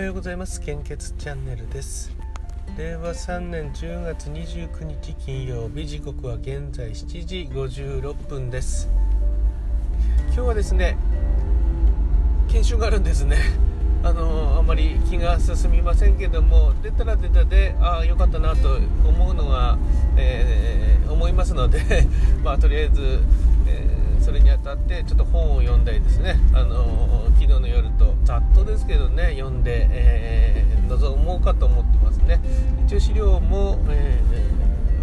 はようございます。献血チャンネルです。令和3年10月29日金曜日時刻は現在7時56分です。今日はですね研修があるんですね。あのあまり気が進みませんけども出たら出たでああよかったなと思うのが、えー、思いますので まあとりあえず、えー、それにあたってちょっと本を読んだりですね。あの昨日の夜とざっとですけどね読んで、かと思ってますね。一応資料も、え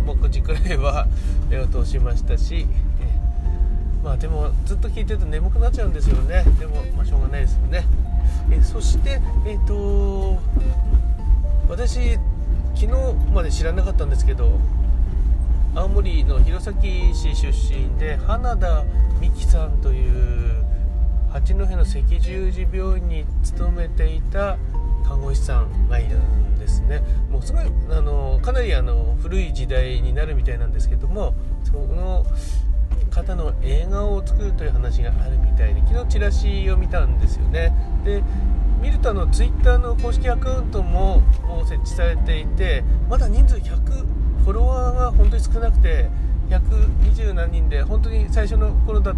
ー、目次くらいは目を通しましたし、えー、まあでもずっと聞いてると眠くなっちゃうんですよね。でもまあしょうがないですよね。えそしてえっ、ー、と私昨日まで知らなかったんですけど青森の弘前市出身で花田美樹さんという八戸の赤十字病院に勤めていた看護師さんがいるんですね。もうすごいあのかなりあの古い時代になるみたいなんですけどもその方の映画を作るという話があるみたいで昨日チラシを見たんですよね。で見るとあのツイッターの公式アカウントもも設置されていてまだ人数100フォロワーが本当に少なくて120何人で本当に最初の頃だ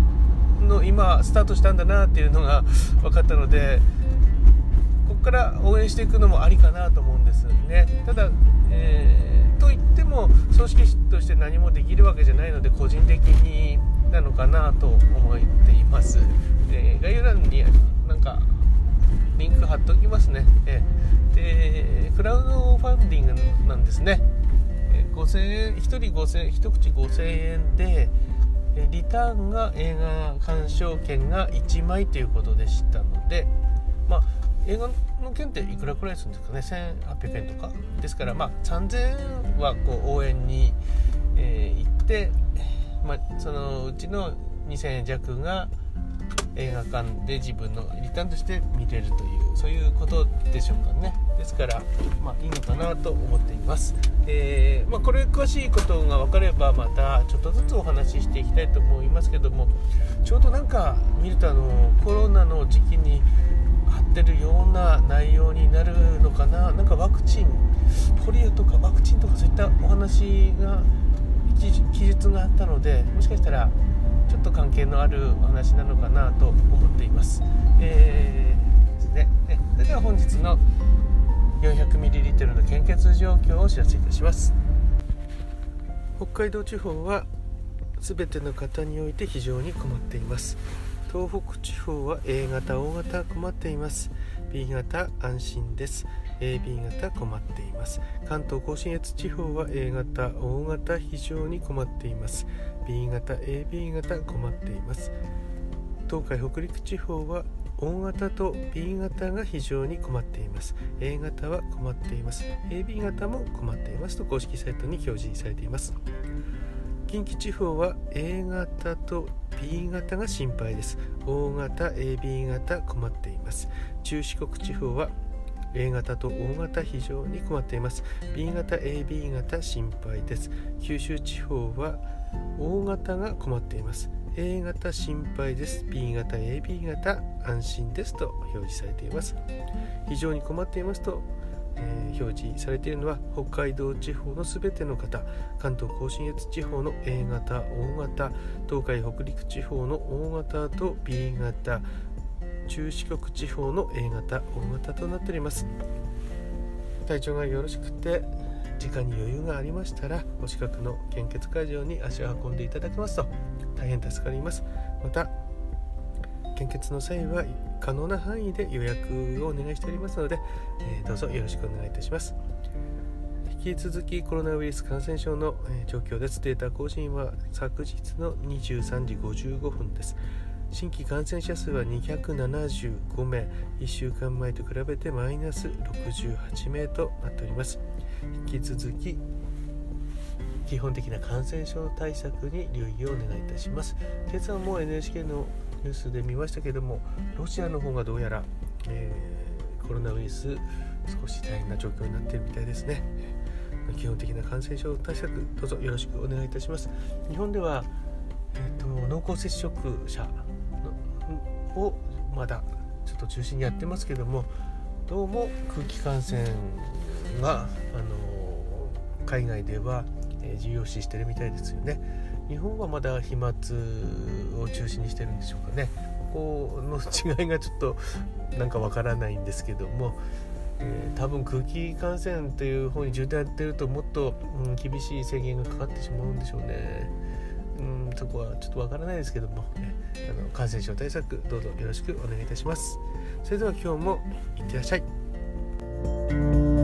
の今スタートしたんだなっていうのが分かったのでこから応援していくのもありかなと思うんですね。ただ、えー、といっても組織として何もできるわけじゃないので個人的になのかなと思っています、えー、概要欄になんかリンク貼っておきますね、えー、でクラウドファンディングなんですね。5000円1人5000円1口5000円でリターンが映画鑑賞券が1枚ということでしたのでまあ映画の券っていくらくらいするんですかね？1800円とか？ですからまあ3000円はこう応援に、えー、行って、まあ、そのうちの2000円弱が映画館で自分のリターンとして見れるというそういうことでしょうかね。ですからまあいいのかなと思っています、えー、まあ、これ詳しいことが分かればまたちょっとずつお話ししていきたいと思いますけどもちょうどなんか見るとあのコロナの時期に合ってるような内容になるのかな。なんかワクチンポリオとかワクチンとかそういったお話が記述があったのでもしかしたらっと関係のあるお話なのかなと思っています。えー、ですね。それでは本日の 400ml の献血状況をお知らせいたします。北海道地方は全ての方において非常に困っています。東北地方は A 型、O 型困っています。B 型安心です AB 型困っています。関東甲信越地方は A 型 O 型非常に困っています。B 型 AB 型困っています。東海北陸地方は O 型と B 型が非常に困っています。A 型は困っています。AB 型も困っています。と公式サイトに表示されています。近畿地方は A 型と B 型が心配です。O 型 AB 型困っています。中四国地方は A 型と O 型非常に困っています。B 型 AB 型心配です。九州地方は O 型が困っています。A 型心配です。B 型 AB 型安心ですと表示されています。非常に困っていますとえー、表示されているのは北海道地方のすべての方関東甲信越地方の A 型 O 型東海北陸地方の O 型と B 型中四国地方の A 型 O 型となっております体調がよろしくて時間に余裕がありましたらお近くの献血会場に足を運んでいただけますと大変助かりますまた献血の際は可能な範囲で予約をお願いしておりますので、えー、どうぞよろしくお願いいたします。引き続きコロナウイルス感染症の状況です。データ更新は昨日の23時55分です。新規感染者数は275名、1週間前と比べてマイナス68名となっております。引き続き基本的な感染症対策に留意をお願いいたします。今朝も NHK のニュースで見ましたけどもロシアの方がどうやら、えー、コロナウイルス少し大変な状況になっているみたいですね基本的な感染症対策どうぞよろしくお願いいたします日本では、えーと、濃厚接触者をまだちょっと中心にやってますけどもどうも空気感染が、あの海外では、え重要視してるみたいですよね日本はまだ飛沫を中心にしてるんでしょうかねここの違いがちょっとなんかわからないんですけども、えー、多分空気感染という方に重点やってるともっと、うん、厳しい制限がかかってしまうんでしょうね。うん、そこはちょっとわからないですけども、ね、あの感染症対策どうぞよろしくお願いいたします。それでは今日もいってらっしゃい。